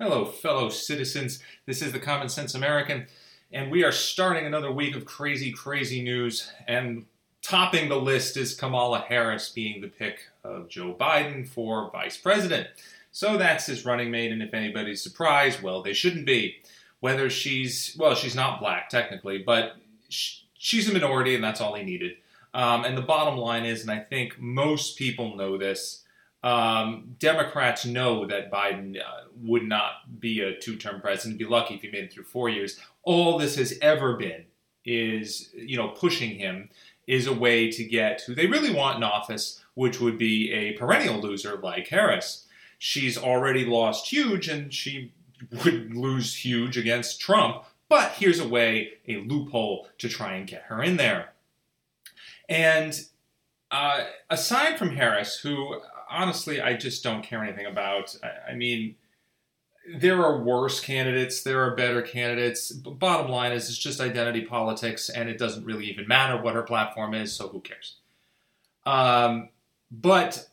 Hello, fellow citizens. This is the Common Sense American, and we are starting another week of crazy, crazy news. And topping the list is Kamala Harris being the pick of Joe Biden for vice president. So that's his running mate, and if anybody's surprised, well, they shouldn't be. Whether she's, well, she's not black technically, but she's a minority, and that's all he needed. Um, and the bottom line is, and I think most people know this, um, Democrats know that Biden uh, would not be a two term president. Be lucky if he made it through four years. All this has ever been is, you know, pushing him is a way to get who they really want in office, which would be a perennial loser like Harris. She's already lost huge and she would lose huge against Trump, but here's a way, a loophole to try and get her in there. And uh, aside from Harris, who honestly, I just don't care anything about. I, I mean, there are worse candidates, there are better candidates. But bottom line is, it's just identity politics, and it doesn't really even matter what her platform is, so who cares? Um, but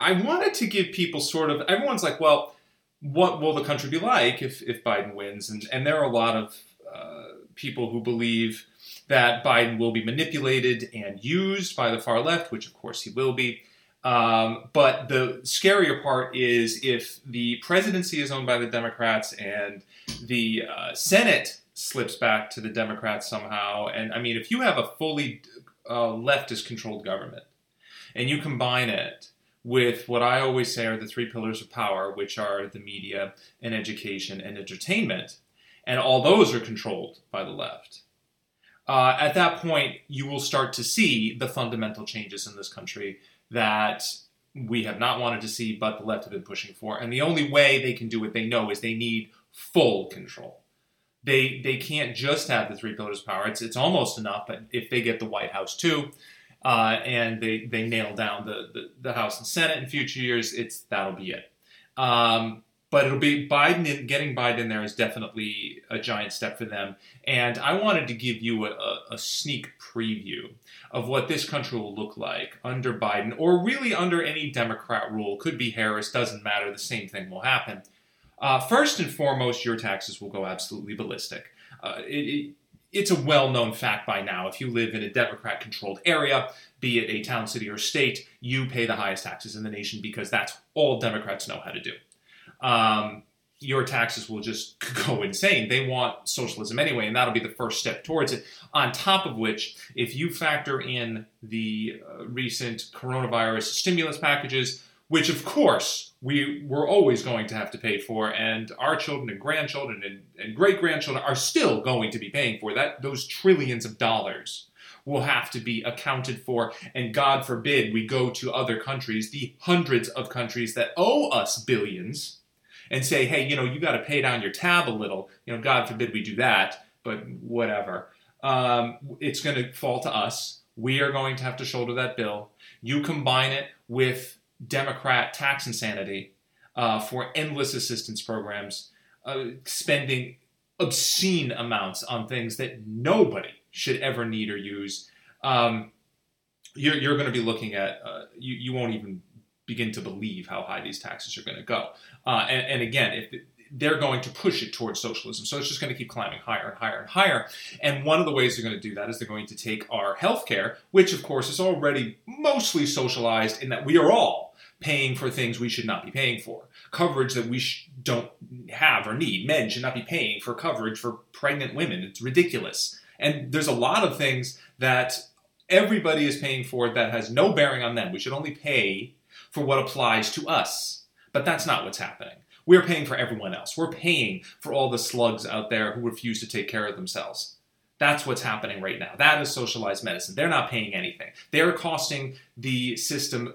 I wanted to give people sort of everyone's like, well, what will the country be like if, if Biden wins? And, and there are a lot of uh, people who believe that Biden will be manipulated and used by the far left, which of course he will be. Um, but the scarier part is if the presidency is owned by the Democrats and the uh, Senate slips back to the Democrats somehow. And I mean, if you have a fully uh, leftist controlled government and you combine it with what I always say are the three pillars of power, which are the media and education and entertainment, and all those are controlled by the left. Uh, at that point, you will start to see the fundamental changes in this country that we have not wanted to see, but the left have been pushing for. And the only way they can do what they know is they need full control. They they can't just have the three pillars of power. It's it's almost enough, but if they get the White House too, uh, and they they nail down the, the, the House and Senate in future years, it's that'll be it. Um, but it'll be Biden in, getting Biden there is definitely a giant step for them. And I wanted to give you a, a, sneak preview of what this country will look like under Biden, or really under any Democrat rule. Could be Harris, doesn't matter. The same thing will happen. Uh, first and foremost, your taxes will go absolutely ballistic. Uh, it, it, it's a well known fact by now. If you live in a Democrat controlled area, be it a town, city, or state, you pay the highest taxes in the nation because that's all Democrats know how to do um, your taxes will just go insane. They want socialism anyway, and that'll be the first step towards it. On top of which, if you factor in the uh, recent coronavirus stimulus packages, which of course we we're always going to have to pay for, and our children and grandchildren and, and great grandchildren are still going to be paying for that. Those trillions of dollars will have to be accounted for, and God forbid we go to other countries, the hundreds of countries that owe us billions and say, hey, you know, you got to pay down your tab a little. You know, God forbid we do that, but whatever. Um, it's going to fall to us. We are going to have to shoulder that bill. You combine it with Democrat tax insanity uh, for endless assistance programs, uh, spending obscene amounts on things that nobody should ever need or use. Um, you're, you're, going to be looking at, uh, you, you won't even begin to believe how high these taxes are going to go. Uh, and, and, again, if they're going to push it towards socialism, so it's just going to keep climbing higher and higher and higher. And one of the ways they're going to do that is they're going to take our healthcare, which of course is already mostly socialized in that we are all paying for things we should not be paying for, coverage that we sh- don't have or need. Men should not be paying for coverage for pregnant women. It's ridiculous. And there's a lot of things that everybody is paying for that has no bearing on them. We should only pay for what applies to us. But that's not what's happening. We're paying for everyone else. We're paying for all the slugs out there who refuse to take care of themselves. That's what's happening right now. That is socialized medicine. They're not paying anything. They're costing the system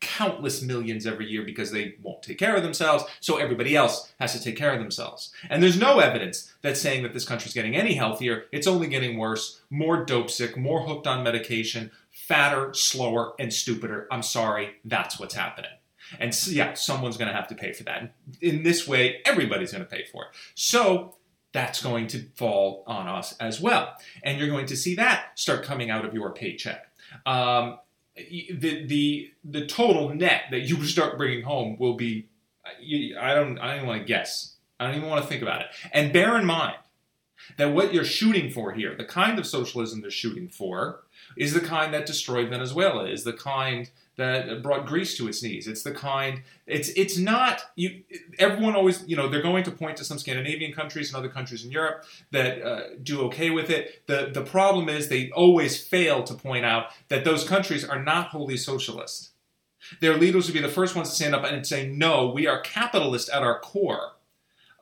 countless millions every year because they won't take care of themselves, so everybody else has to take care of themselves. And there's no evidence that's saying that this country's getting any healthier. It's only getting worse, more dope sick, more hooked on medication, fatter, slower, and stupider. I'm sorry, that's what's happening. And so, yeah, someone's going to have to pay for that. In this way, everybody's going to pay for it. So that's going to fall on us as well. And you're going to see that start coming out of your paycheck. Um, the, the, the total net that you start bringing home will be I don't. I don't even want to guess. I don't even want to think about it. And bear in mind that what you're shooting for here, the kind of socialism they're shooting for, is the kind that destroyed Venezuela, is the kind that brought Greece to its knees. It's the kind. It's it's not you. Everyone always you know they're going to point to some Scandinavian countries and other countries in Europe that uh, do okay with it. The the problem is they always fail to point out that those countries are not wholly socialist. Their leaders would be the first ones to stand up and say, "No, we are capitalist at our core."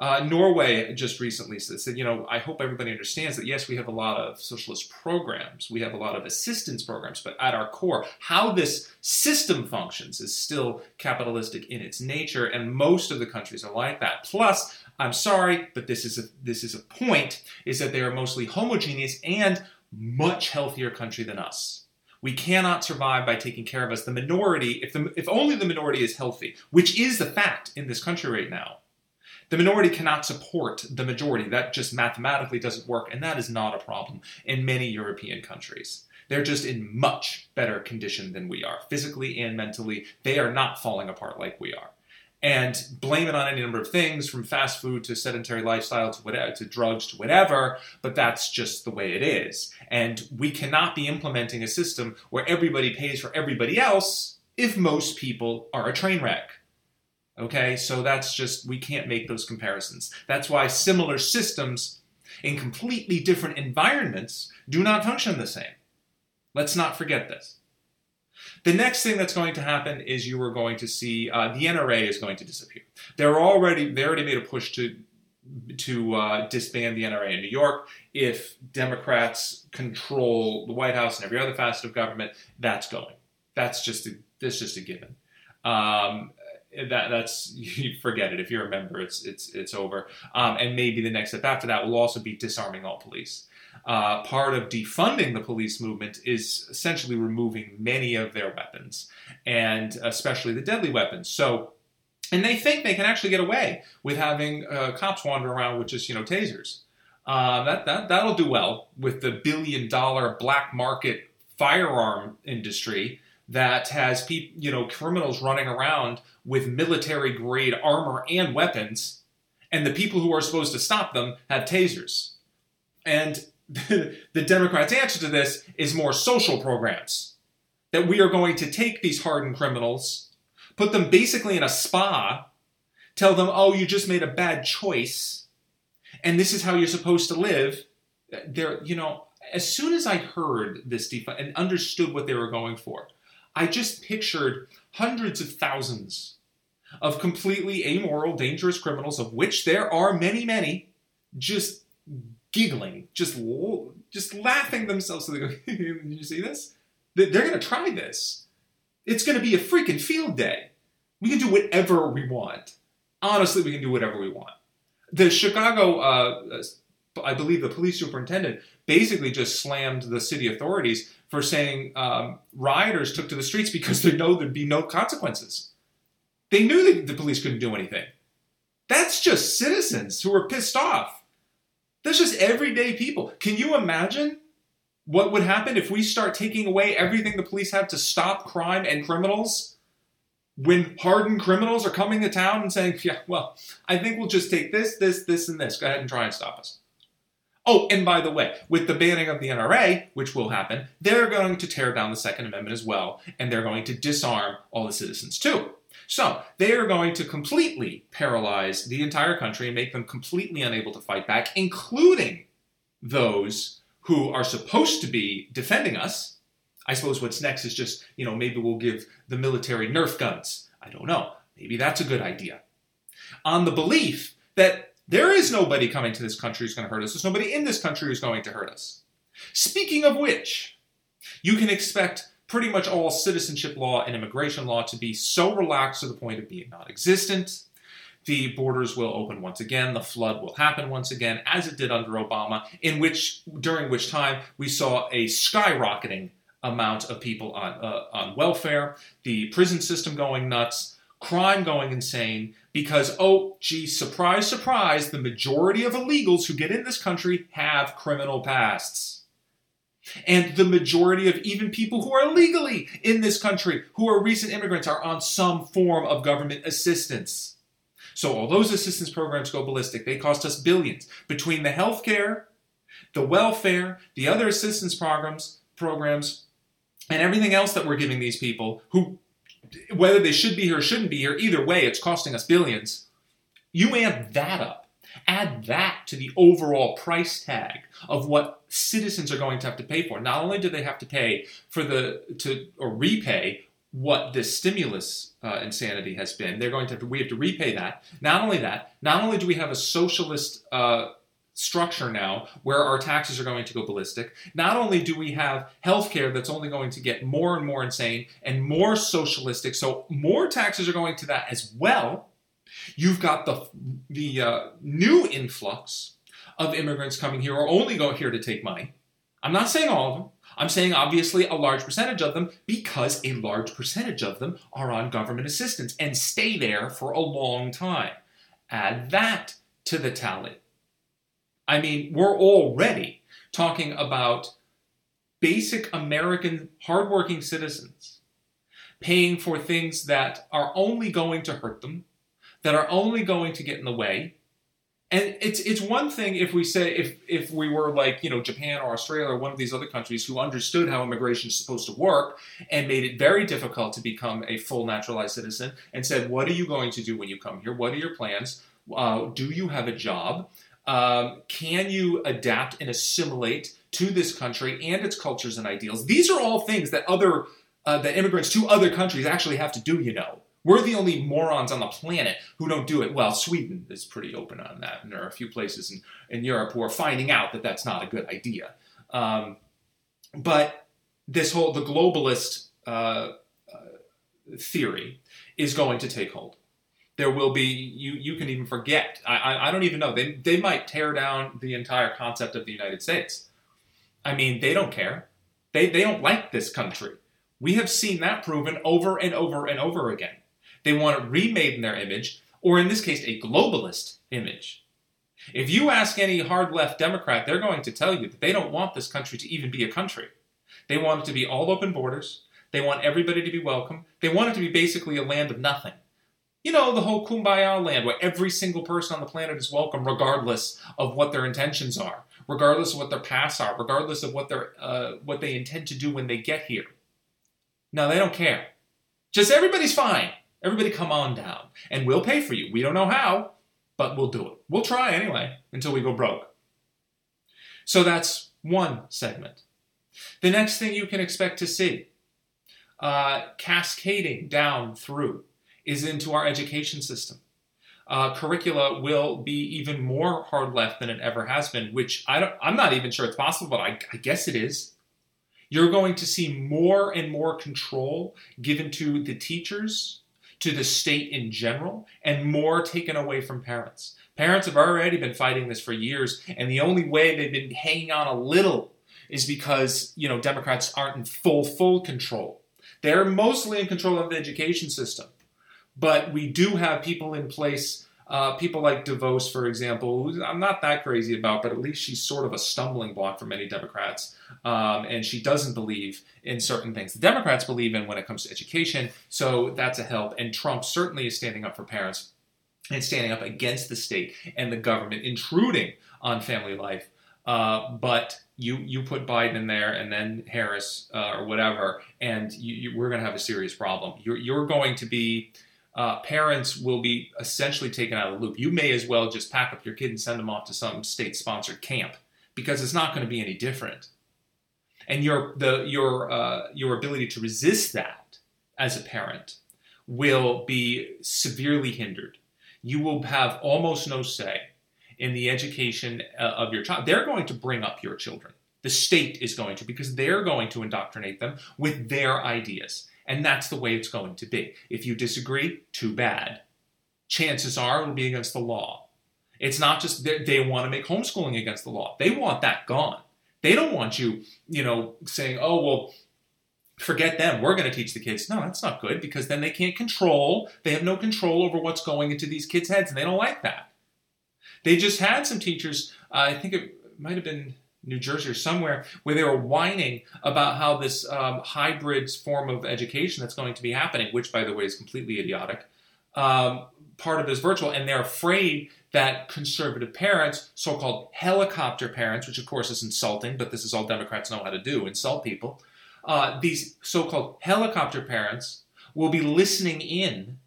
Uh, Norway just recently said, you know, I hope everybody understands that yes, we have a lot of socialist programs, we have a lot of assistance programs, but at our core, how this system functions is still capitalistic in its nature, and most of the countries are like that. Plus, I'm sorry, but this is a this is a point: is that they are mostly homogeneous and much healthier country than us. We cannot survive by taking care of us. The minority, if the if only the minority is healthy, which is the fact in this country right now the minority cannot support the majority. That just mathematically doesn't work, and that is not a problem in many European countries. They're just in much better condition than we are, physically and mentally. They are not falling apart like we are. And blame it on any number of things, from fast food to sedentary lifestyle to whatever, to drugs to whatever, but that's just the way it is. And we cannot be implementing a system where everybody pays for everybody else if most people are a train wreck. Okay, so that's just, we can't make those comparisons. That's why similar systems in completely different environments do not function the same. Let's not forget this. The next thing that's going to happen is you are going to see uh, the NRA is going to disappear. They're already they already made a push to to uh, disband the NRA in New York. If Democrats control the White House and every other facet of government, that's going. That's just a, that's just a given. Um, that that's you forget it. If you're a member, it's it's it's over. Um, and maybe the next step after that will also be disarming all police. Uh, part of defunding the police movement is essentially removing many of their weapons, and especially the deadly weapons. So, and they think they can actually get away with having uh, cops wander around with just you know tasers. Uh, that that that'll do well with the billion dollar black market firearm industry that has people, you know, criminals running around with military grade armor and weapons, and the people who are supposed to stop them have tasers. And the Democrats' answer to this is more social programs. That we are going to take these hardened criminals, put them basically in a spa, tell them, oh, you just made a bad choice, and this is how you're supposed to live. There, you know, as soon as I heard this defund and understood what they were going for, I just pictured hundreds of thousands of completely amoral, dangerous criminals, of which there are many, many, just giggling, just just laughing themselves. So they go, "Did you see this? They're going to try this. It's going to be a freaking field day. We can do whatever we want. Honestly, we can do whatever we want." The Chicago, uh, I believe, the police superintendent basically just slammed the city authorities for saying um, rioters took to the streets because they know there'd be no consequences. They knew that the police couldn't do anything. That's just citizens who are pissed off. That's just everyday people. Can you imagine what would happen if we start taking away everything the police have to stop crime and criminals? When hardened criminals are coming to town and saying, yeah, well, I think we'll just take this, this, this, and this. Go ahead and try and stop us. Oh, and by the way, with the banning of the NRA, which will happen, they're going to tear down the Second Amendment as well, and they're going to disarm all the citizens too. So they are going to completely paralyze the entire country and make them completely unable to fight back, including those who are supposed to be defending us. I suppose what's next is just, you know, maybe we'll give the military Nerf guns. I don't know. Maybe that's a good idea. On the belief that there is nobody coming to this country who's going to hurt us. There's nobody in this country who's going to hurt us. Speaking of which, you can expect pretty much all citizenship law and immigration law to be so relaxed to the point of being non existent. The borders will open once again. The flood will happen once again, as it did under Obama, in which during which time we saw a skyrocketing amount of people on uh, on welfare, the prison system going nuts, crime going insane, because, oh, gee, surprise, surprise, the majority of illegals who get in this country have criminal pasts. And the majority of even people who are legally in this country, who are recent immigrants, are on some form of government assistance. So all those assistance programs go ballistic. They cost us billions. Between the healthcare, the welfare, the other assistance programs, programs, and everything else that we're giving these people who whether they should be here or shouldn't be here, either way, it's costing us billions. You amp that up. Add that to the overall price tag of what citizens are going to have to pay for. Not only do they have to pay for the to or repay what this stimulus uh, insanity has been, they're going to have to we have to repay that. Not only that, not only do we have a socialist uh, structure now where our taxes are going to go ballistic. Not only do we have healthcare that's only going to get more and more insane and more socialistic, so more taxes are going to that as well. You've got the the uh, new influx of immigrants coming here are only going here to take money. I'm not saying all of them. I'm saying obviously a large percentage of them because a large percentage of them are on government assistance and stay there for a long time. Add that to the tally. I mean, we're already talking about basic American hardworking citizens paying for things that are only going to hurt them, that are only going to get in the way. And it's it's one thing if we say if if we were like you know Japan or Australia or one of these other countries who understood how immigration is supposed to work and made it very difficult to become a full naturalized citizen and said what are you going to do when you come here? What are your plans? Uh, do you have a job um, can you adapt and assimilate to this country and its cultures and ideals? These are all things that other uh, that immigrants to other countries actually have to do. You know, we're the only morons on the planet who don't do it. Well, Sweden is pretty open on that, and there are a few places in, in Europe who are finding out that that's not a good idea. Um, but this whole the globalist uh, uh, theory is going to take hold there will be you you can even forget I, I, I don't even know they they might tear down the entire concept of the United States. I mean they don't care. They they don't like this country. We have seen that proven over and over and over again. They want it remade in their image, or in this case, a globalist image. If you ask any hard left Democrat, they're going to tell you that they don't want this country to even be a country. They want it to be all open borders. They want everybody to be welcome. They want it to be basically a land of nothing you know, the whole kumbaya land where every single person on the planet is welcome, regardless of what their intentions are, regardless of what their pasts are, regardless of what, their, uh, what they intend to do when they get here. No, they don't care. Just everybody's fine. Everybody come on down. And we'll pay for you. We don't know how, but we'll do it. We'll try anyway until we go broke. So that's one segment. The next thing you can expect to see uh, cascading down through is into our education system. Uh, curricula will be even more hard left than it ever has been, which I am not even sure it's possible, but I, I guess it is. You're going to see more and more control given to the teachers, to the state in general, and more taken away from parents. Parents have already been fighting this for years, and the only way they've been hanging on a little is because you know Democrats aren't in full full control. They're mostly in control of the education system. But we do have people in place, uh, people like DeVos, for example, who I'm not that crazy about, but at least she's sort of a stumbling block for many Democrats. Um, and she doesn't believe in certain things the Democrats believe in when it comes to education. So that's a help. And Trump certainly is standing up for parents and standing up against the state and the government intruding on family life. Uh, but you you put Biden in there and then Harris uh, or whatever, and you, you, we're going to have a serious problem. You're, you're going to be uh, parents will be essentially taken out of the loop. You may as well just pack up your kid and send them off to some state sponsored camp because it's not going to be any different. And your, the, your, uh, your ability to resist that as a parent will be severely hindered. You will have almost no say in the education uh, of your child. They're going to bring up your children. The state is going to because they're going to indoctrinate them with their ideas. And that's the way it's going to be. If you disagree, too bad. Chances are it'll be against the law. It's not just that they want to make homeschooling against the law. They want that gone. They don't want you, you know, saying, oh, well, forget them. We're going to teach the kids. No, that's not good because then they can't control. They have no control over what's going into these kids' heads, and they don't like that. They just had some teachers, uh, I think it might have been New Jersey or somewhere, where they were whining about how this um, hybrid form of education that's going to be happening, which, by the way, is completely idiotic, um, part of it is virtual, and they're afraid that conservative parents, so called helicopter parents, which of course is insulting, but this is all Democrats know how to do insult people, uh, these so called helicopter parents will be listening in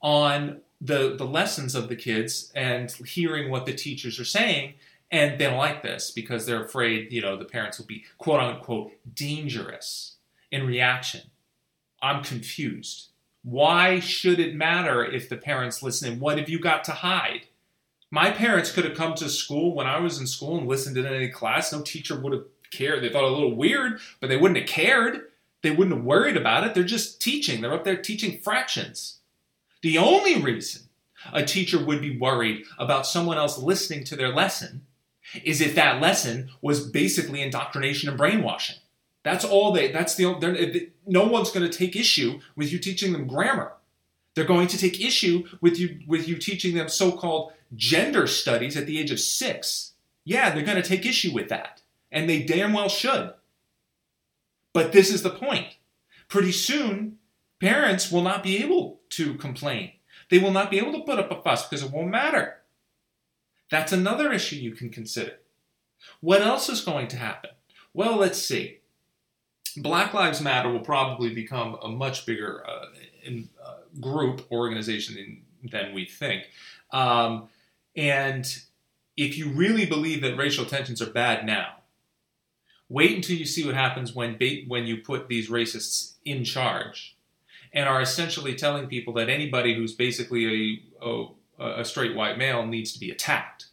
on the, the lessons of the kids and hearing what the teachers are saying. And they don't like this because they're afraid, you know, the parents will be quote unquote dangerous in reaction. I'm confused. Why should it matter if the parents listen? What have you got to hide? My parents could have come to school when I was in school and listened in any class. No teacher would have cared. They thought it a little weird, but they wouldn't have cared. They wouldn't have worried about it. They're just teaching. They're up there teaching fractions. The only reason a teacher would be worried about someone else listening to their lesson is if that lesson was basically indoctrination and brainwashing. That's all they. That's the. No one's going to take issue with you teaching them grammar. They're going to take issue with you with you teaching them so-called gender studies at the age of six. Yeah, they're going to take issue with that, and they damn well should. But this is the point. Pretty soon, parents will not be able to complain. They will not be able to put up a fuss because it won't matter. That's another issue you can consider. What else is going to happen? Well, let's see. Black Lives Matter will probably become a much bigger uh, in, uh, group organization in, than we think. Um, and if you really believe that racial tensions are bad now, wait until you see what happens when when you put these racists in charge and are essentially telling people that anybody who's basically a, a, a straight white male needs to be attacked.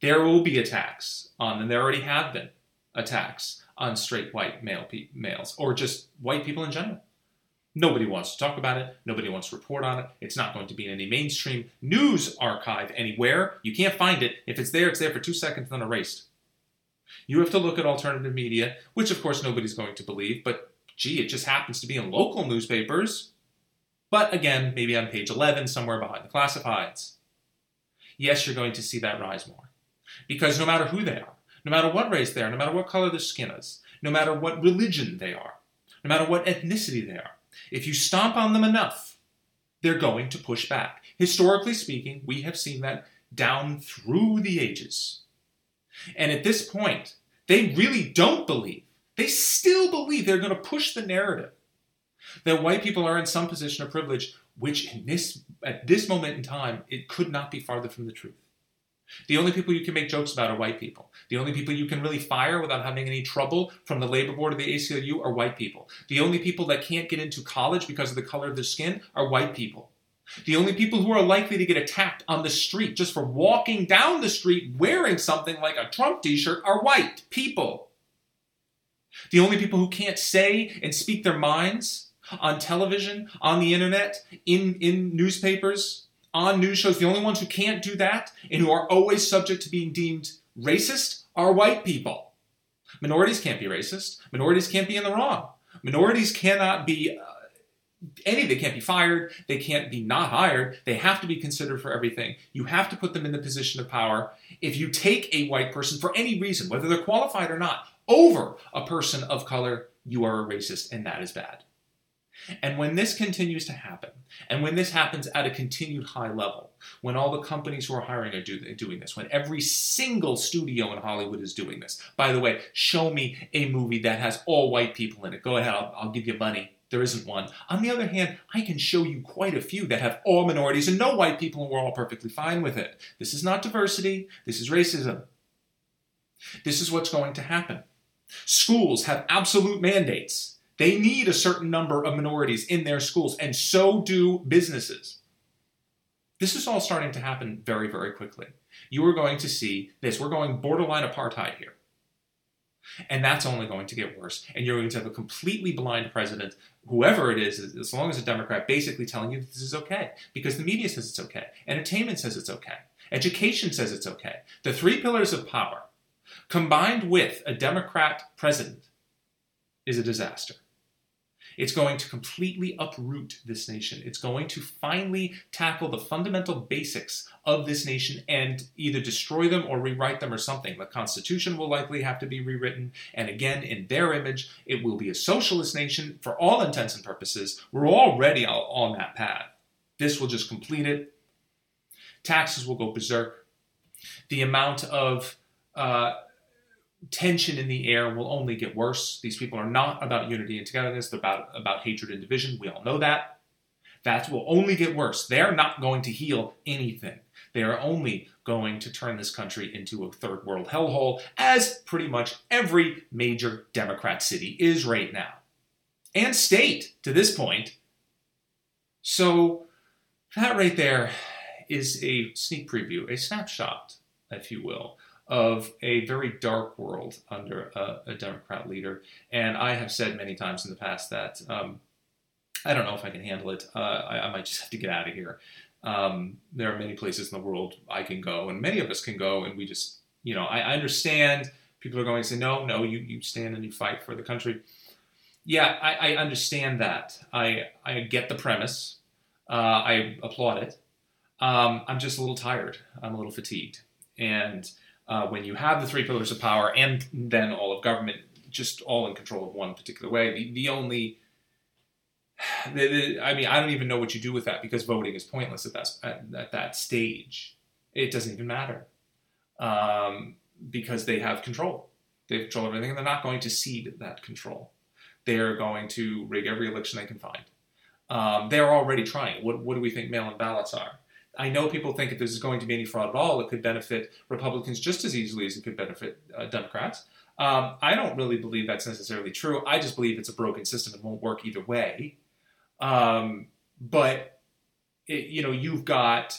There will be attacks on and There already have been attacks on straight white male pe- males or just white people in general. Nobody wants to talk about it. Nobody wants to report on it. It's not going to be in any mainstream news archive anywhere. You can't find it. If it's there, it's there for two seconds, and then erased. You have to look at alternative media, which of course nobody's going to believe, but gee, it just happens to be in local newspapers. But again, maybe on page 11, somewhere behind the classifieds. Yes, you're going to see that rise more. Because no matter who they are, no matter what race they are, no matter what color their skin is, no matter what religion they are, no matter what ethnicity they are, if you stomp on them enough, they're going to push back. Historically speaking, we have seen that down through the ages. And at this point, they really don't believe, they still believe they're going to push the narrative that white people are in some position of privilege, which in this, at this moment in time, it could not be farther from the truth. The only people you can make jokes about are white people. The only people you can really fire without having any trouble from the labor board of the ACLU are white people. The only people that can't get into college because of the color of their skin are white people. The only people who are likely to get attacked on the street just for walking down the street wearing something like a Trump t shirt are white people. The only people who can't say and speak their minds on television, on the internet, in, in newspapers, on news shows, the only ones who can't do that and who are always subject to being deemed racist are white people. Minorities can't be racist. Minorities can't be in the wrong. Minorities cannot be uh, any, they can't be fired, they can't be not hired, they have to be considered for everything. You have to put them in the position of power. If you take a white person for any reason, whether they're qualified or not, over a person of color, you are a racist, and that is bad. And when this continues to happen, and when this happens at a continued high level, when all the companies who are hiring are do, doing this, when every single studio in Hollywood is doing this, by the way, show me a movie that has all white people in it. Go ahead, I'll, I'll give you money. There isn't one. On the other hand, I can show you quite a few that have all minorities and no white people, and we're all perfectly fine with it. This is not diversity, this is racism. This is what's going to happen. Schools have absolute mandates. They need a certain number of minorities in their schools, and so do businesses. This is all starting to happen very, very quickly. You are going to see this. We're going borderline apartheid here. And that's only going to get worse. And you're going to have a completely blind president, whoever it is, as long as a Democrat, basically telling you this is okay. Because the media says it's okay. Entertainment says it's okay. Education says it's okay. The three pillars of power, combined with a Democrat president, is a disaster. It's going to completely uproot this nation. It's going to finally tackle the fundamental basics of this nation and either destroy them or rewrite them or something. The Constitution will likely have to be rewritten. And again, in their image, it will be a socialist nation for all intents and purposes. We're already on that path. This will just complete it. Taxes will go berserk. The amount of uh, tension in the air will only get worse. These people are not about unity and togetherness, they're about, about hatred and division. We all know that. That will only get worse. They're not going to heal anything. They are only going to turn this country into a third world hellhole, as pretty much every major Democrat city is right now. And state to this point. So, that right there is a sneak preview, a snapshot, if you will, of a very dark world under a, a Democrat leader. And I have said many times in the past that um, I don't know if I can handle it. Uh, I, I, might just have to get out of here. Um, there are many places in the world I can go, and many of us can go, and we just, you know, I, I understand people are going to say, no, no, you, you stand and you fight for the country. Yeah, I, I understand that. I, I get the premise. Uh, I applaud it. Um, I'm just a little tired. I'm a little fatigued. And uh, when you have the three pillars of power and then all of government just all in control of one particular way, the, the only the, the, I mean, I don't even know what you do with that because voting is pointless at that at, at that stage. It doesn't even matter um, because they have control. They control everything, and they're not going to cede that control. They're going to rig every election they can find. Um, they're already trying. What, what do we think mail-in ballots are? I know people think if there's going to be any fraud at all, it could benefit Republicans just as easily as it could benefit uh, Democrats. Um, I don't really believe that's necessarily true. I just believe it's a broken system and won't work either way. Um, but it, you know, you've got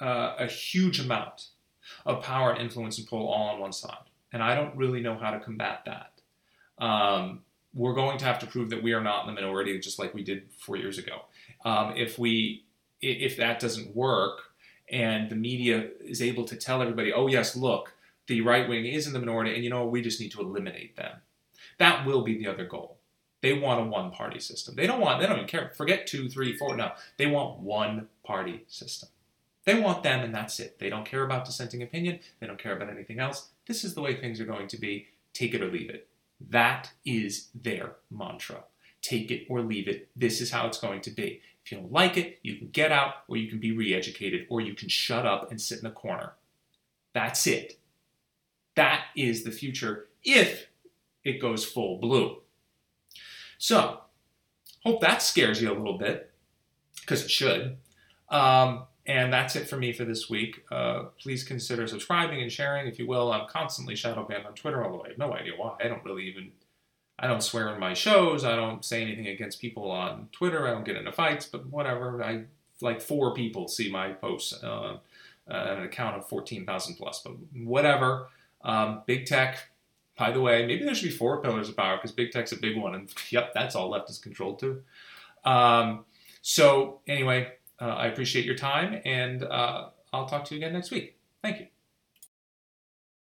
uh, a huge amount of power, and influence, and pull all on one side, and I don't really know how to combat that. Um, we're going to have to prove that we are not in the minority, just like we did four years ago. Um, if we, if that doesn't work, and the media is able to tell everybody, "Oh yes, look, the right wing is in the minority, and you know we just need to eliminate them," that will be the other goal. They want a one party system. They don't want, they don't even care. Forget two, three, four. No, they want one party system. They want them and that's it. They don't care about dissenting opinion. They don't care about anything else. This is the way things are going to be. Take it or leave it. That is their mantra. Take it or leave it. This is how it's going to be. If you don't like it, you can get out or you can be re educated or you can shut up and sit in the corner. That's it. That is the future if it goes full blue. So, hope that scares you a little bit, because it should. Um, and that's it for me for this week. Uh, please consider subscribing and sharing, if you will. I'm constantly shadow banned on Twitter, although I have no idea why. I don't really even, I don't swear in my shows. I don't say anything against people on Twitter. I don't get into fights, but whatever. I like four people see my posts, uh, uh, an account of 14,000 plus, but whatever. Um, big tech, by the way, maybe there should be four pillars of power because big tech's a big one, and yep, that's all left is controlled too. Um, so anyway, uh, I appreciate your time, and uh, I'll talk to you again next week. Thank you.